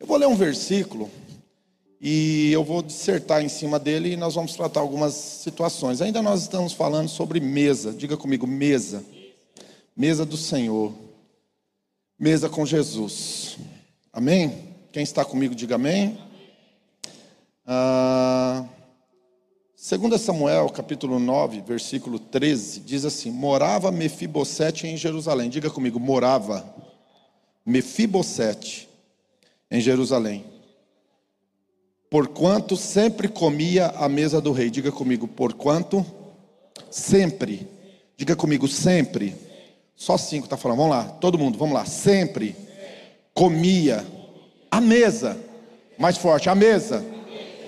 Eu vou ler um versículo e eu vou dissertar em cima dele e nós vamos tratar algumas situações. Ainda nós estamos falando sobre mesa. Diga comigo, mesa. Mesa do Senhor. Mesa com Jesus. Amém? Quem está comigo, diga amém. Ah, 2 Samuel, capítulo 9, versículo 13, diz assim: Morava Mefibosete em Jerusalém. Diga comigo, morava Mefibosete em Jerusalém. Porquanto sempre comia à mesa do rei. Diga comigo, porquanto sempre. Diga comigo, sempre. Só cinco está falando. Vamos lá, todo mundo, vamos lá. Sempre comia à mesa. Mais forte, à mesa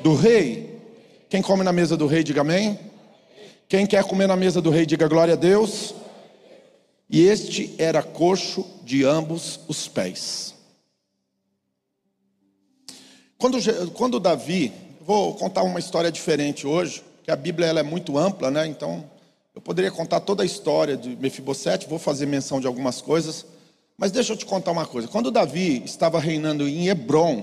do rei. Quem come na mesa do rei, diga amém. Quem quer comer na mesa do rei, diga glória a Deus. E este era coxo de ambos os pés. Quando, quando Davi, vou contar uma história diferente hoje, que a Bíblia ela é muito ampla, né? Então, eu poderia contar toda a história de Mefibosete, vou fazer menção de algumas coisas, mas deixa eu te contar uma coisa. Quando Davi estava reinando em Hebron,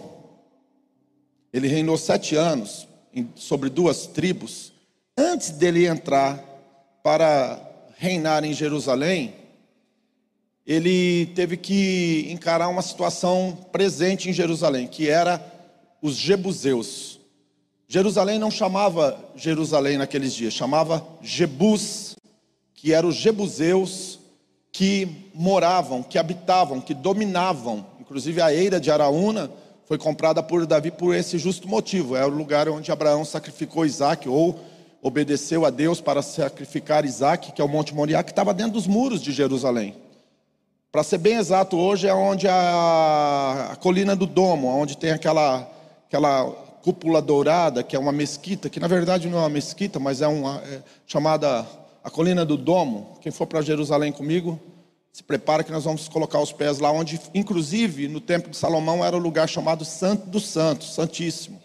ele reinou sete anos sobre duas tribos. Antes dele entrar para reinar em Jerusalém, ele teve que encarar uma situação presente em Jerusalém, que era os jebuseus. Jerusalém não chamava Jerusalém naqueles dias, chamava Jebus, que eram os jebuseus que moravam, que habitavam, que dominavam. Inclusive a eira de Araúna foi comprada por Davi por esse justo motivo. É o lugar onde Abraão sacrificou Isaac ou obedeceu a Deus para sacrificar Isaac, que é o Monte Moriá, que estava dentro dos muros de Jerusalém. Para ser bem exato, hoje é onde a, a colina do Domo, onde tem aquela aquela cúpula dourada, que é uma mesquita, que na verdade não é uma mesquita, mas é uma é, chamada a colina do Domo. Quem for para Jerusalém comigo, se prepara que nós vamos colocar os pés lá, onde, inclusive, no templo de Salomão era o lugar chamado Santo dos Santos, Santíssimo.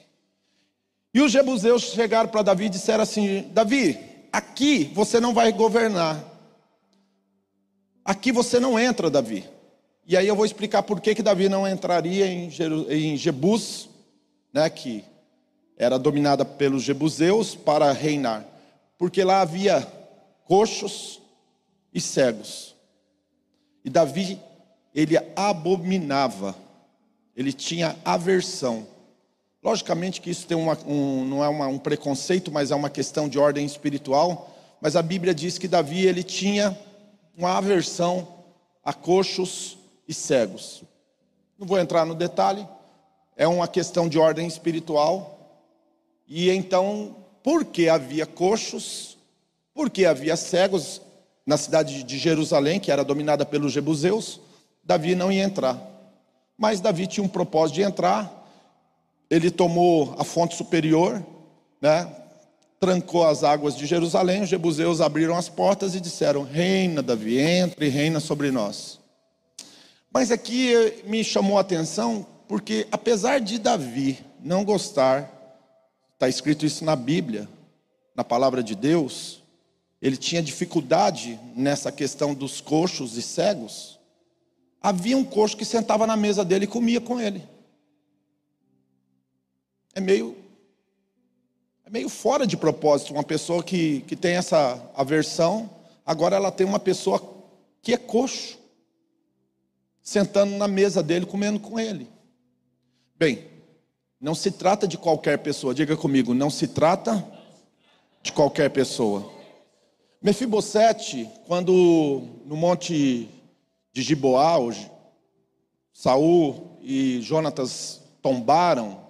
E os jebuseus chegaram para Davi e disseram assim: Davi, aqui você não vai governar. Aqui você não entra, Davi. E aí eu vou explicar por que, que Davi não entraria em, em Jebus, né, que era dominada pelos jebuseus para reinar, porque lá havia coxos e cegos. E Davi, ele abominava, ele tinha aversão. Logicamente que isso tem uma, um, não é uma, um preconceito, mas é uma questão de ordem espiritual. Mas a Bíblia diz que Davi ele tinha uma aversão a coxos e cegos. Não vou entrar no detalhe, é uma questão de ordem espiritual. E então, por que havia coxos? Por que havia cegos na cidade de Jerusalém, que era dominada pelos jebuseus? Davi não ia entrar. Mas Davi tinha um propósito de entrar. Ele tomou a fonte superior, né? trancou as águas de Jerusalém. Os jebuseus abriram as portas e disseram: Reina, Davi, entre e reina sobre nós. Mas aqui me chamou a atenção porque apesar de Davi não gostar, está escrito isso na Bíblia, na palavra de Deus, ele tinha dificuldade nessa questão dos coxos e cegos. Havia um coxo que sentava na mesa dele e comia com ele. É meio é meio fora de propósito uma pessoa que, que tem essa aversão, agora ela tem uma pessoa que é coxo, sentando na mesa dele, comendo com ele. Bem, não se trata de qualquer pessoa, diga comigo, não se trata de qualquer pessoa. Mefibosete, quando no monte de Giboá, Saul e Jonatas tombaram,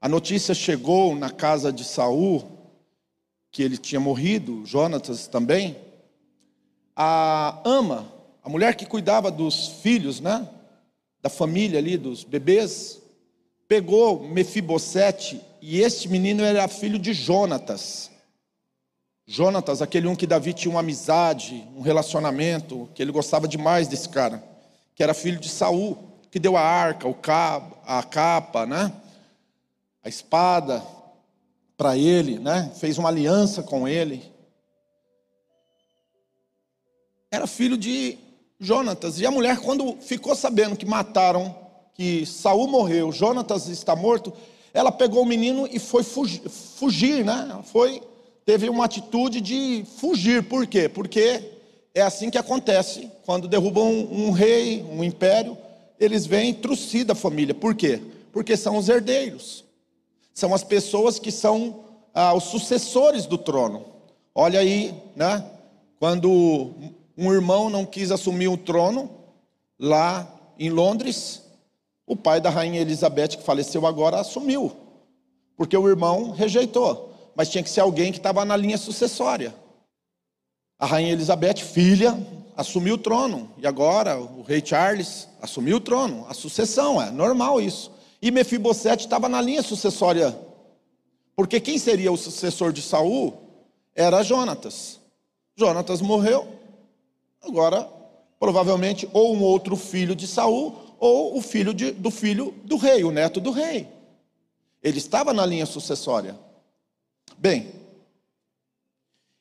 a notícia chegou na casa de Saul que ele tinha morrido, Jonatas também. A ama, a mulher que cuidava dos filhos, né? Da família ali, dos bebês, pegou Mefibosete, e este menino era filho de Jonatas. Jonatas, aquele um que Davi tinha uma amizade, um relacionamento, que ele gostava demais desse cara, que era filho de Saul, que deu a arca, o cabo, a capa, né? A espada para ele, né? Fez uma aliança com ele. Era filho de Jonatas. E a mulher, quando ficou sabendo que mataram que Saul morreu, Jonatas está morto, ela pegou o menino e foi fugir, fugir né? Foi, teve uma atitude de fugir. Por quê? Porque é assim que acontece quando derrubam um, um rei, um império, eles vêm e a família. Por quê? Porque são os herdeiros. São as pessoas que são ah, os sucessores do trono. Olha aí, né? Quando um irmão não quis assumir o trono, lá em Londres, o pai da rainha Elizabeth, que faleceu agora, assumiu. Porque o irmão rejeitou. Mas tinha que ser alguém que estava na linha sucessória. A rainha Elizabeth, filha, assumiu o trono. E agora o rei Charles assumiu o trono. A sucessão, é normal isso. E Mefibosete estava na linha sucessória. Porque quem seria o sucessor de Saul era Jonatas. Jonatas morreu. Agora, provavelmente, ou um outro filho de Saul, ou o filho de, do filho do rei, o neto do rei. Ele estava na linha sucessória. Bem,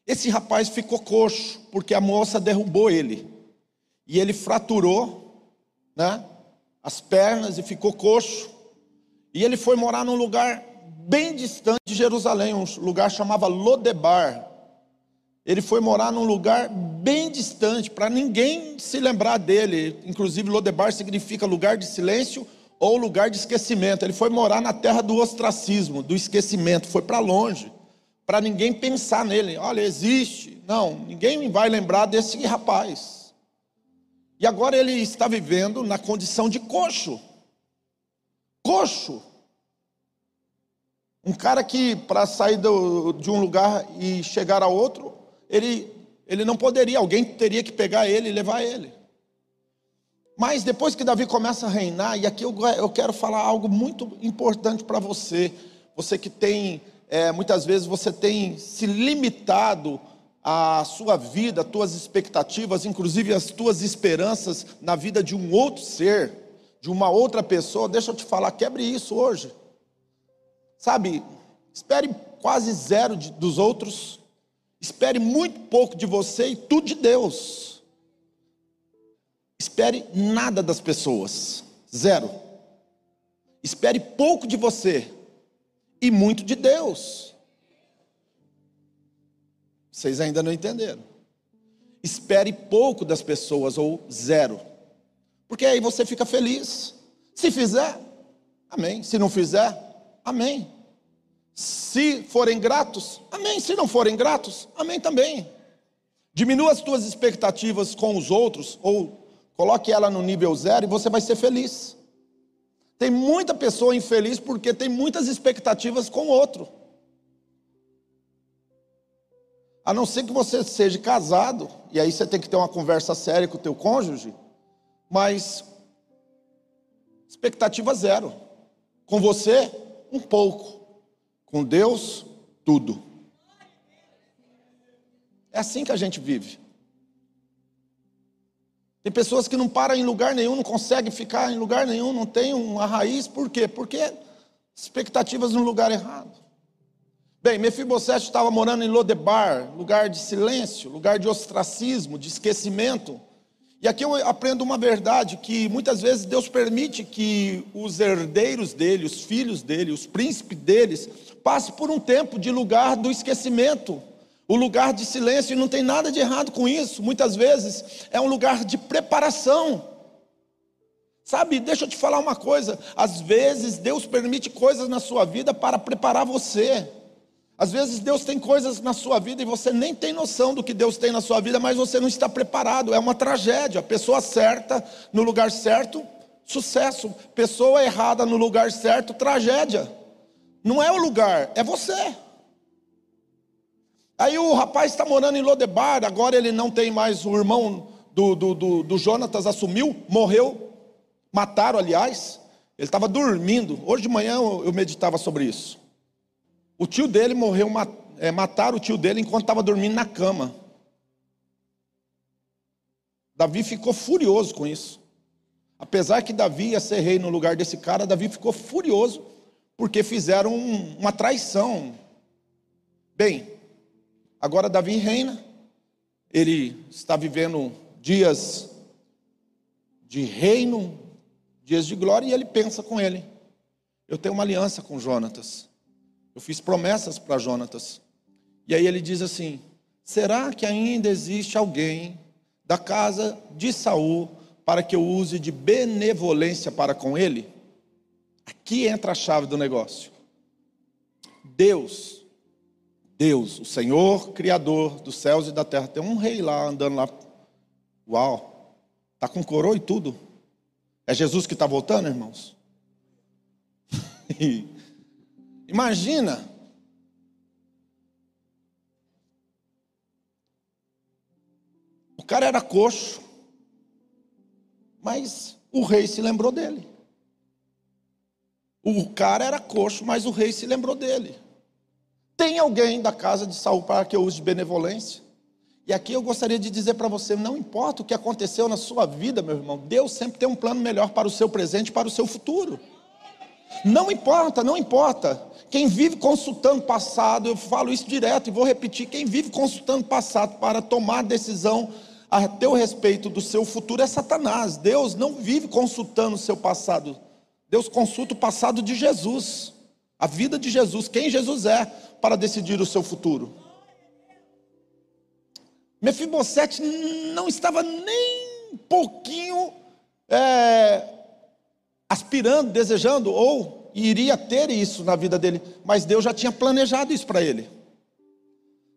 esse rapaz ficou coxo, porque a moça derrubou ele. E ele fraturou né, as pernas e ficou coxo. E ele foi morar num lugar bem distante de Jerusalém, um lugar chamava Lodebar. Ele foi morar num lugar bem distante, para ninguém se lembrar dele. Inclusive, Lodebar significa lugar de silêncio ou lugar de esquecimento. Ele foi morar na terra do ostracismo, do esquecimento, foi para longe, para ninguém pensar nele. Olha, existe. Não, ninguém vai lembrar desse rapaz. E agora ele está vivendo na condição de coxo. Coxo. Um cara que, para sair do, de um lugar e chegar a outro, ele, ele não poderia, alguém teria que pegar ele e levar ele. Mas depois que Davi começa a reinar, e aqui eu, eu quero falar algo muito importante para você, você que tem, é, muitas vezes você tem se limitado a sua vida, as tuas expectativas, inclusive as tuas esperanças na vida de um outro ser, de uma outra pessoa, deixa eu te falar, quebre isso hoje. Sabe, espere quase zero de, dos outros, espere muito pouco de você e tudo de Deus. Espere nada das pessoas, zero. Espere pouco de você e muito de Deus. Vocês ainda não entenderam. Espere pouco das pessoas ou zero. Porque aí você fica feliz. Se fizer, amém. Se não fizer, Amém. Se forem gratos, amém. Se não forem gratos, amém também. Diminua as tuas expectativas com os outros, ou coloque ela no nível zero e você vai ser feliz. Tem muita pessoa infeliz porque tem muitas expectativas com o outro. A não ser que você seja casado, e aí você tem que ter uma conversa séria com o teu cônjuge, mas expectativa zero. Com você, um pouco, com Deus, tudo. É assim que a gente vive. Tem pessoas que não param em lugar nenhum, não conseguem ficar em lugar nenhum, não tem uma raiz, por quê? Porque expectativas no lugar errado. Bem, Mefibosete estava morando em Lodebar, lugar de silêncio, lugar de ostracismo, de esquecimento. E aqui eu aprendo uma verdade que muitas vezes Deus permite que os herdeiros dele, os filhos dele, os príncipes deles, passem por um tempo de lugar do esquecimento, o lugar de silêncio, e não tem nada de errado com isso. Muitas vezes é um lugar de preparação. Sabe, deixa eu te falar uma coisa, às vezes Deus permite coisas na sua vida para preparar você. Às vezes Deus tem coisas na sua vida e você nem tem noção do que Deus tem na sua vida, mas você não está preparado. É uma tragédia. Pessoa certa no lugar certo, sucesso. Pessoa errada no lugar certo, tragédia. Não é o lugar, é você. Aí o rapaz está morando em Lodebar, agora ele não tem mais o irmão do, do, do, do Jonatas, assumiu, morreu, mataram, aliás. Ele estava dormindo. Hoje de manhã eu meditava sobre isso. O tio dele morreu, é, mataram o tio dele enquanto estava dormindo na cama. Davi ficou furioso com isso. Apesar que Davi ia ser rei no lugar desse cara, Davi ficou furioso porque fizeram uma traição. Bem, agora Davi reina, ele está vivendo dias de reino, dias de glória e ele pensa com ele. Eu tenho uma aliança com Jonatas. Eu fiz promessas para Jonatas. E aí ele diz assim: Será que ainda existe alguém da casa de Saul para que eu use de benevolência para com ele? Aqui entra a chave do negócio. Deus, Deus, o Senhor Criador dos céus e da terra, tem um rei lá andando lá. Uau, tá com coroa e tudo. É Jesus que está voltando, irmãos? Imagina. O cara era coxo, mas o rei se lembrou dele. O cara era coxo, mas o rei se lembrou dele. Tem alguém da casa de Saul para que eu use de benevolência? E aqui eu gostaria de dizer para você: não importa o que aconteceu na sua vida, meu irmão, Deus sempre tem um plano melhor para o seu presente e para o seu futuro. Não importa, não importa. Quem vive consultando passado, eu falo isso direto e vou repetir: quem vive consultando passado para tomar decisão a teu respeito do seu futuro é Satanás. Deus não vive consultando o seu passado. Deus consulta o passado de Jesus, a vida de Jesus, quem Jesus é, para decidir o seu futuro. Mefibosete não estava nem um pouquinho é, aspirando, desejando, ou iria ter isso na vida dele, mas Deus já tinha planejado isso para ele.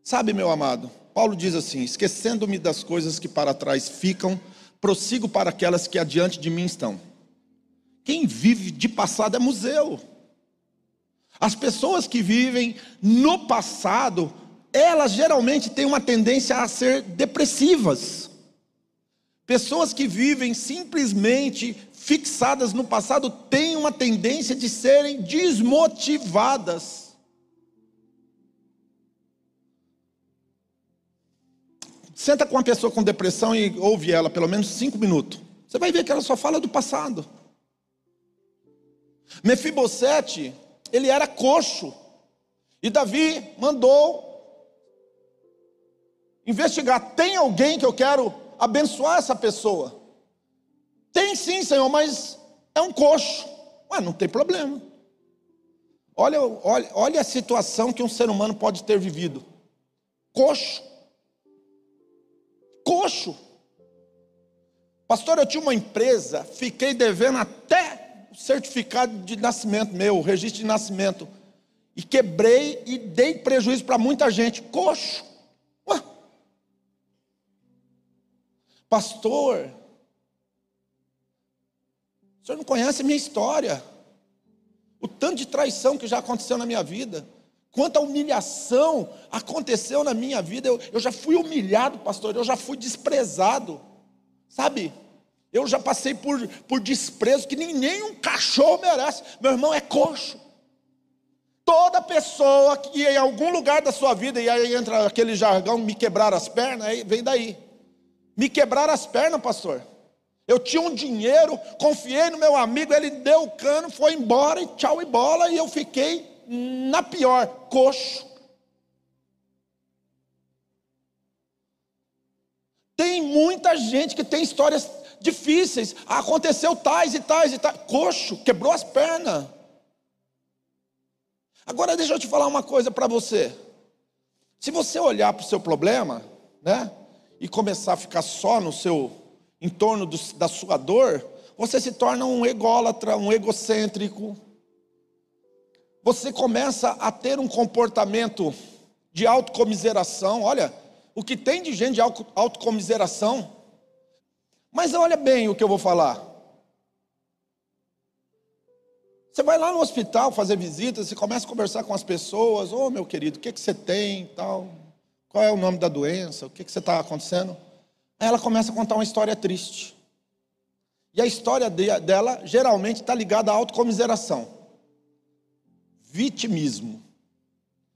Sabe, meu amado, Paulo diz assim: esquecendo-me das coisas que para trás ficam, prossigo para aquelas que adiante de mim estão. Quem vive de passado é museu. As pessoas que vivem no passado elas geralmente têm uma tendência a ser depressivas. Pessoas que vivem simplesmente fixadas no passado têm uma tendência de serem desmotivadas. Senta com uma pessoa com depressão e ouve ela pelo menos cinco minutos. Você vai ver que ela só fala do passado. Mefibosete, ele era coxo. E Davi mandou investigar: tem alguém que eu quero abençoar essa pessoa? Tem sim, Senhor, mas é um coxo. Ué, não tem problema. Olha, olha, olha a situação que um ser humano pode ter vivido: coxo. Coxo. Pastor, eu tinha uma empresa, fiquei devendo até o certificado de nascimento meu, o registro de nascimento. E quebrei e dei prejuízo para muita gente. Coxo. Pastor, o senhor não conhece a minha história, o tanto de traição que já aconteceu na minha vida, quanta humilhação aconteceu na minha vida. Eu, eu já fui humilhado, pastor, eu já fui desprezado, sabe? Eu já passei por, por desprezo que nem, nem um cachorro merece. Meu irmão é coxo. Toda pessoa que em algum lugar da sua vida, e aí entra aquele jargão, me quebrar as pernas, vem daí. Me quebraram as pernas, pastor. Eu tinha um dinheiro, confiei no meu amigo, ele deu o cano, foi embora e tchau e bola, e eu fiquei na pior, coxo. Tem muita gente que tem histórias difíceis, aconteceu tais e tais e tais, coxo, quebrou as pernas. Agora deixa eu te falar uma coisa para você. Se você olhar para o seu problema, né? E começar a ficar só no seu em torno do, da sua dor, você se torna um ególatra, um egocêntrico. Você começa a ter um comportamento de autocomiseração. Olha, o que tem de gente de autocomiseração. Mas olha bem o que eu vou falar. Você vai lá no hospital fazer visitas, você começa a conversar com as pessoas, ô oh, meu querido, o que, que você tem tal. Qual é o nome da doença? O que, que você está acontecendo? Aí ela começa a contar uma história triste. E a história de, dela geralmente está ligada à autocomiseração. Vitimismo.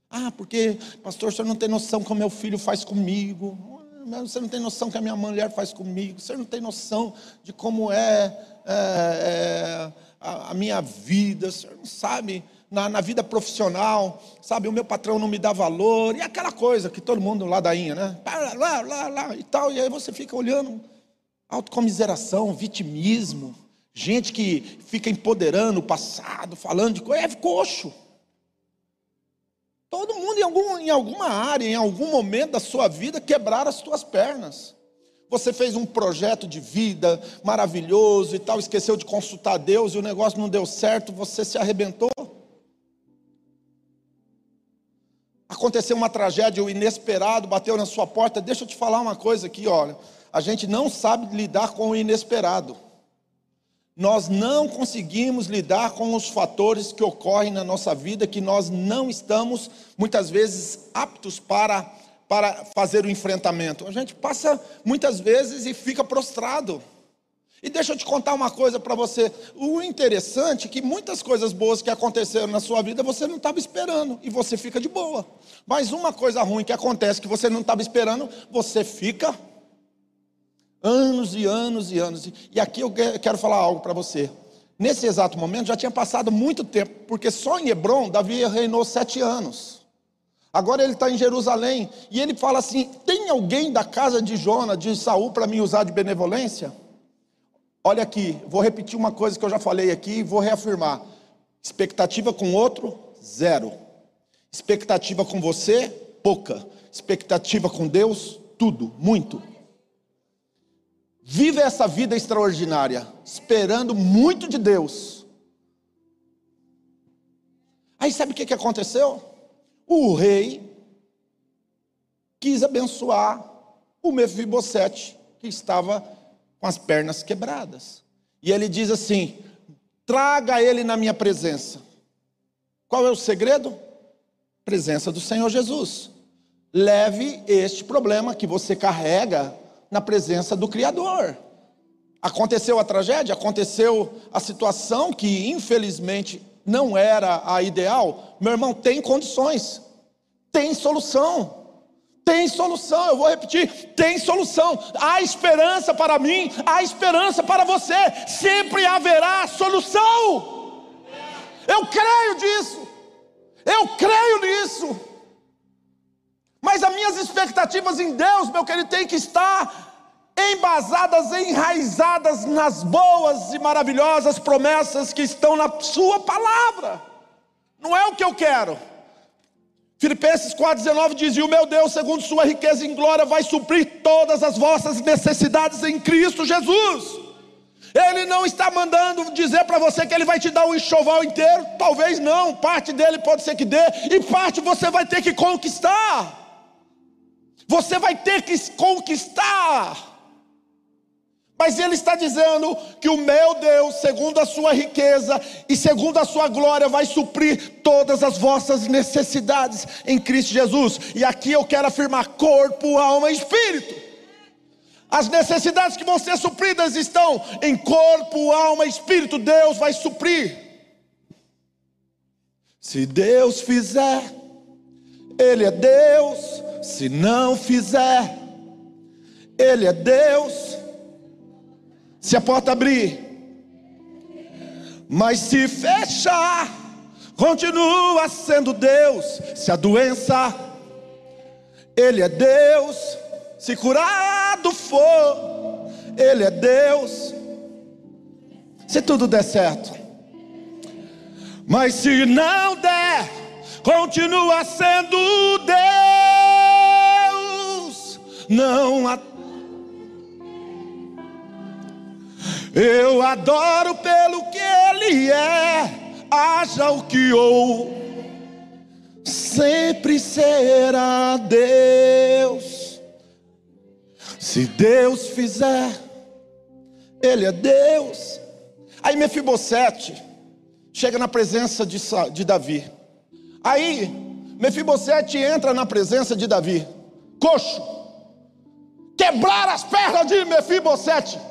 Ah, porque, pastor, você não tem noção como meu filho faz comigo. Você não tem noção que a minha mulher faz comigo. Você não tem noção de como é, é, é a, a minha vida. Você não sabe na, na, vida profissional, sabe? O meu patrão não me dá valor, e aquela coisa que todo mundo ladainha, né? Lá, lá, lá, e tal, e aí você fica olhando autocomiseração, vitimismo, Gente que fica empoderando o passado, falando de coisa, é coxo. Todo mundo em, algum, em alguma área, em algum momento da sua vida, quebrar as suas pernas. Você fez um projeto de vida maravilhoso e tal, esqueceu de consultar Deus e o negócio não deu certo, você se arrebentou. Aconteceu uma tragédia, o inesperado bateu na sua porta. Deixa eu te falar uma coisa aqui, olha. A gente não sabe lidar com o inesperado nós não conseguimos lidar com os fatores que ocorrem na nossa vida que nós não estamos muitas vezes aptos para para fazer o enfrentamento. A gente passa muitas vezes e fica prostrado. E deixa eu te contar uma coisa para você. O interessante é que muitas coisas boas que aconteceram na sua vida você não estava esperando e você fica de boa. Mas uma coisa ruim que acontece que você não estava esperando, você fica Anos e anos e anos. E aqui eu quero falar algo para você. Nesse exato momento já tinha passado muito tempo, porque só em Hebron Davi reinou sete anos. Agora ele está em Jerusalém e ele fala assim: tem alguém da casa de Jona, de Saul, para me usar de benevolência? Olha aqui, vou repetir uma coisa que eu já falei aqui e vou reafirmar: expectativa com outro, zero. Expectativa com você, pouca. Expectativa com Deus, tudo, muito. Vive essa vida extraordinária, esperando muito de Deus. Aí sabe o que, que aconteceu? O rei quis abençoar o Mefibosete, que estava com as pernas quebradas. E ele diz assim: traga ele na minha presença. Qual é o segredo? Presença do Senhor Jesus. Leve este problema que você carrega na presença do Criador. Aconteceu a tragédia, aconteceu a situação que infelizmente não era a ideal. Meu irmão, tem condições, tem solução. Tem solução, eu vou repetir: tem solução. Há esperança para mim, há esperança para você. Sempre haverá solução. Eu creio disso. Eu creio nisso. Mas as minhas expectativas em Deus, meu querido, tem que estar embasadas, enraizadas nas boas e maravilhosas promessas que estão na Sua palavra. Não é o que eu quero. Filipenses 4,19 diz: E o meu Deus, segundo Sua riqueza em glória, vai suprir todas as vossas necessidades em Cristo Jesus. Ele não está mandando dizer para você que ele vai te dar um enxoval inteiro, talvez não, parte dele pode ser que dê, e parte você vai ter que conquistar. Você vai ter que conquistar. Mas ele está dizendo que o meu Deus, segundo a sua riqueza e segundo a sua glória, vai suprir todas as vossas necessidades em Cristo Jesus. E aqui eu quero afirmar: corpo, alma e espírito. As necessidades que vão ser supridas estão em corpo, alma e espírito. Deus vai suprir. Se Deus fizer, Ele é Deus se não fizer, Ele é Deus. Se a porta abrir, mas se fechar, continua sendo Deus. Se a doença, Ele é Deus. Se curado for, Ele é Deus. Se tudo der certo, mas se não der, continua sendo Deus não há. Eu adoro pelo que Ele é, haja o que ou, sempre será Deus. Se Deus fizer, Ele é Deus. Aí Mefibosete chega na presença de, de Davi. Aí Mefibosete entra na presença de Davi, coxo quebrar as pernas de Mefibosete.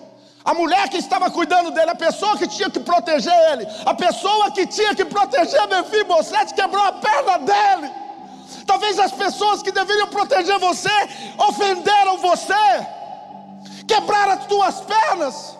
A mulher que estava cuidando dele, a pessoa que tinha que proteger ele, a pessoa que tinha que proteger Mefibosete quebrou a perna dele. Talvez as pessoas que deveriam proteger você ofenderam você, quebraram as tuas pernas.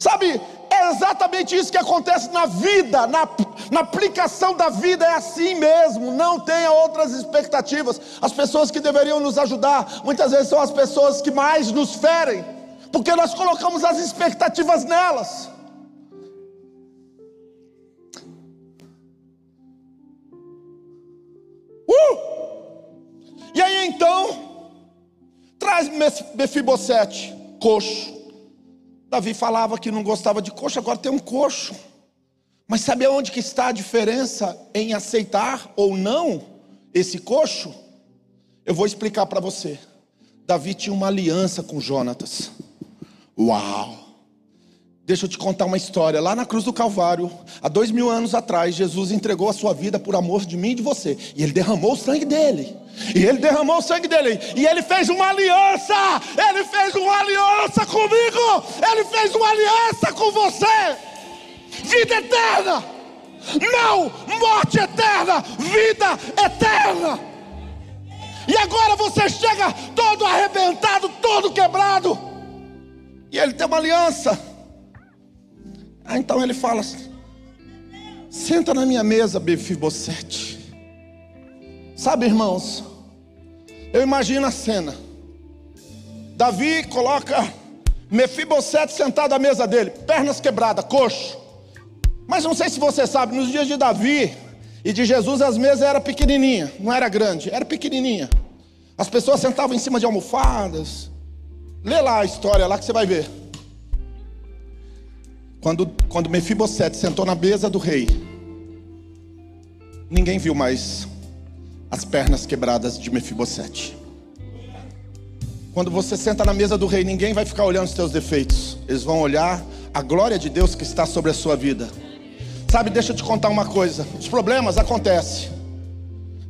Sabe, é exatamente isso que acontece na vida, na, na aplicação da vida, é assim mesmo. Não tenha outras expectativas. As pessoas que deveriam nos ajudar, muitas vezes são as pessoas que mais nos ferem. Porque nós colocamos as expectativas nelas. Uh! E aí então, traz Mefibosete, coxo. Davi falava que não gostava de coxo, agora tem um coxo. Mas sabe onde que está a diferença em aceitar ou não esse coxo? Eu vou explicar para você. Davi tinha uma aliança com Jonatas. Uau! Deixa eu te contar uma história. Lá na cruz do Calvário, há dois mil anos atrás, Jesus entregou a sua vida por amor de mim e de você. E ele derramou o sangue dele. E ele derramou o sangue dele. E ele fez uma aliança. Ele fez uma aliança comigo. Ele fez uma aliança com você. Vida eterna. Não morte eterna. Vida eterna. E agora você chega todo arrebentado, todo quebrado. E ele tem uma aliança. Ah, então ele fala assim: Senta na minha mesa, Befibosete. Sabe, irmãos, eu imagino a cena. Davi coloca Mefibosete sentado à mesa dele, pernas quebradas, coxo. Mas não sei se você sabe, nos dias de Davi e de Jesus as mesas eram pequenininha, não era grande, era pequenininha. As pessoas sentavam em cima de almofadas. Lê lá a história lá que você vai ver. Quando, quando Mefibosete sentou na mesa do rei, ninguém viu mais as pernas quebradas de Mefibosete. Quando você senta na mesa do rei, ninguém vai ficar olhando os teus defeitos. Eles vão olhar a glória de Deus que está sobre a sua vida. Sabe, deixa eu te contar uma coisa. Os problemas acontecem.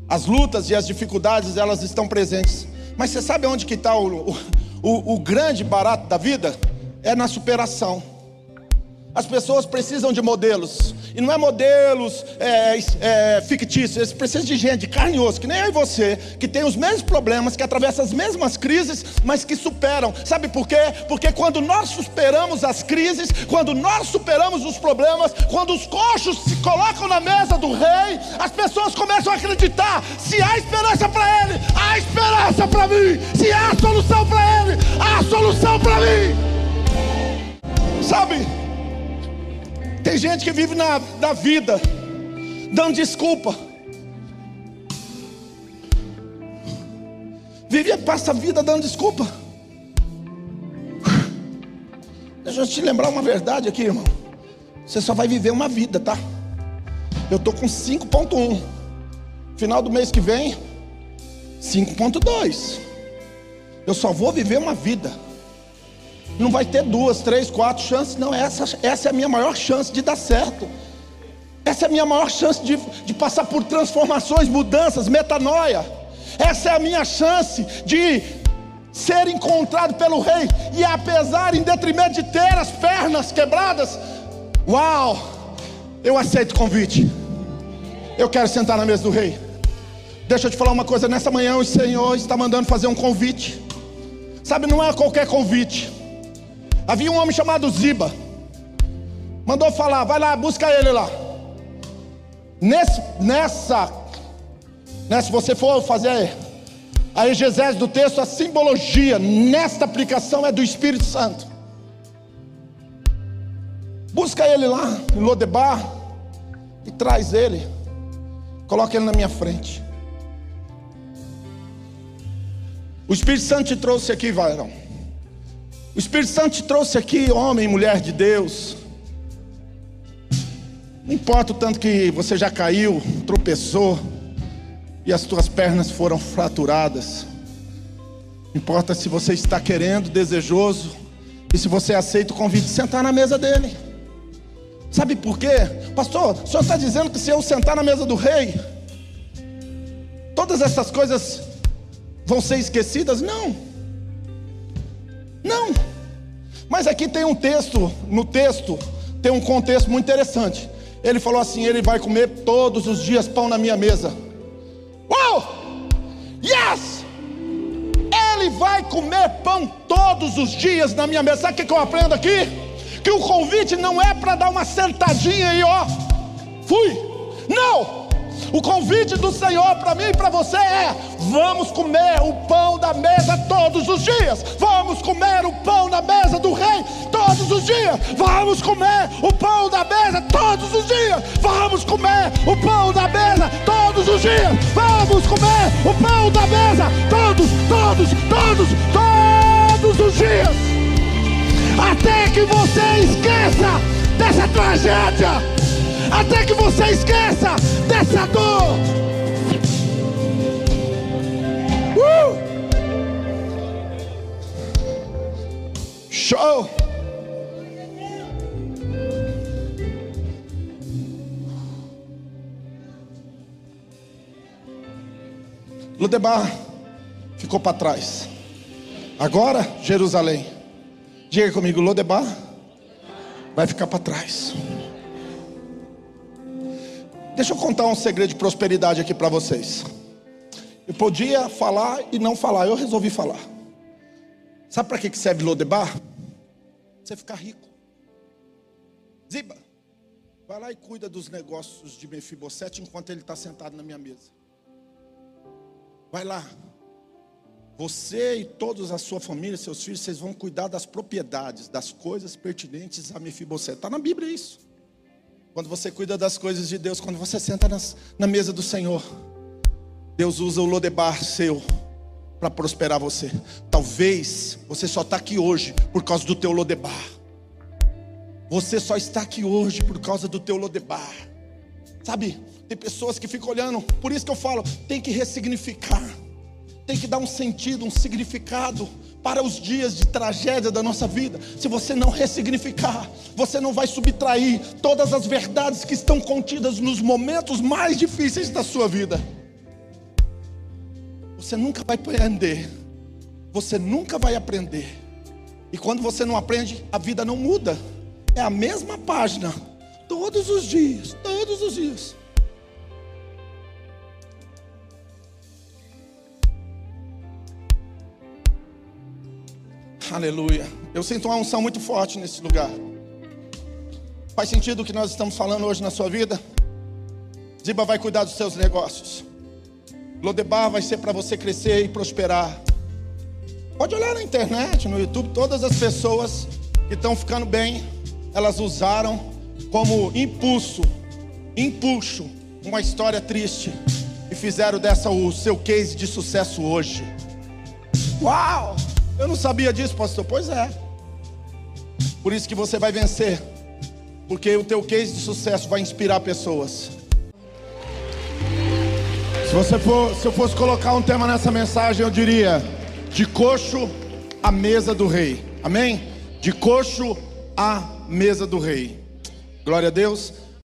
As lutas e as dificuldades, elas estão presentes. Mas você sabe onde que está o, o, o grande barato da vida? É na superação. As pessoas precisam de modelos. E não é modelos é, é, fictícios. Eles precisam de gente, de carne e osso, que nem eu e você, que tem os mesmos problemas, que atravessa as mesmas crises, mas que superam. Sabe por quê? Porque quando nós superamos as crises, quando nós superamos os problemas, quando os coxos se colocam na mesa do rei, as pessoas começam a acreditar. Se há esperança para ele, há esperança para mim. Se há solução para ele, há solução para mim. Sabe? Tem gente que vive na, na vida dando desculpa. Vive, passa a vida dando desculpa. Deixa eu te lembrar uma verdade aqui, irmão. Você só vai viver uma vida, tá? Eu tô com 5.1. Final do mês que vem, 5.2. Eu só vou viver uma vida. Não vai ter duas, três, quatro chances. Não, essa, essa é a minha maior chance de dar certo. Essa é a minha maior chance de, de passar por transformações, mudanças, metanoia. Essa é a minha chance de ser encontrado pelo rei. E apesar, em detrimento de ter as pernas quebradas, uau, eu aceito o convite. Eu quero sentar na mesa do rei. Deixa eu te falar uma coisa: nessa manhã o Senhor está mandando fazer um convite. Sabe, não é qualquer convite. Havia um homem chamado Ziba. Mandou falar, vai lá, busca ele lá. Nesse, nessa, né, se você for fazer a exegese do texto, a simbologia nesta aplicação é do Espírito Santo. Busca ele lá em Lodebar e traz ele. Coloca ele na minha frente. O Espírito Santo te trouxe aqui, varão. O Espírito Santo te trouxe aqui, homem e mulher de Deus. Não importa o tanto que você já caiu, tropeçou e as tuas pernas foram fraturadas. Importa se você está querendo, desejoso e se você aceita o convite de sentar na mesa dele. Sabe por quê? Pastor, o senhor está dizendo que se eu sentar na mesa do rei, todas essas coisas vão ser esquecidas? Não. Não. Mas aqui tem um texto, no texto, tem um contexto muito interessante. Ele falou assim: ele vai comer todos os dias pão na minha mesa. Uau! Yes! Ele vai comer pão todos os dias na minha mesa. Sabe o que eu aprendo aqui? Que o convite não é para dar uma sentadinha e ó, fui. Não! O convite do Senhor para mim e para você é: vamos comer o pão da mesa todos os dias. Vamos comer o pão da mesa do rei todos os dias. Vamos comer o pão da mesa todos os dias. Vamos comer o pão da mesa todos os dias. Vamos comer o pão da mesa todos, todos, todos, todos os dias. Até que você esqueça dessa tragédia até que você esqueça dessa dor. Uh! Show! Ludebar ficou para trás. Agora, Jerusalém. Diga comigo, Lodebar vai ficar para trás. Deixa eu contar um segredo de prosperidade aqui para vocês. Eu podia falar e não falar, eu resolvi falar. Sabe para que serve Lodebar? Você ficar rico. Ziba, vai lá e cuida dos negócios de Mefibosete enquanto ele está sentado na minha mesa. Vai lá. Você e toda a sua família, seus filhos, vocês vão cuidar das propriedades, das coisas pertinentes a Mefibosete. Está na Bíblia isso. Quando você cuida das coisas de Deus, quando você senta nas, na mesa do Senhor, Deus usa o Lodebar seu para prosperar você. Talvez você só está aqui hoje por causa do teu Lodebar. Você só está aqui hoje por causa do teu Lodebar. Sabe, tem pessoas que ficam olhando, por isso que eu falo, tem que ressignificar, tem que dar um sentido, um significado para os dias de tragédia da nossa vida, se você não ressignificar, você não vai subtrair todas as verdades que estão contidas nos momentos mais difíceis da sua vida. Você nunca vai aprender, você nunca vai aprender, e quando você não aprende, a vida não muda, é a mesma página, todos os dias, todos os dias. Aleluia. Eu sinto uma unção muito forte nesse lugar. Faz sentido o que nós estamos falando hoje na sua vida? Ziba vai cuidar dos seus negócios. Lodebar vai ser para você crescer e prosperar. Pode olhar na internet, no YouTube, todas as pessoas que estão ficando bem, elas usaram como impulso, impulso, uma história triste e fizeram dessa o seu case de sucesso hoje. Uau! Eu não sabia disso, pastor. Pois é. Por isso que você vai vencer. Porque o teu case de sucesso vai inspirar pessoas. Se você for, se eu fosse colocar um tema nessa mensagem, eu diria: de coxo à mesa do rei. Amém? De coxo à mesa do rei. Glória a Deus.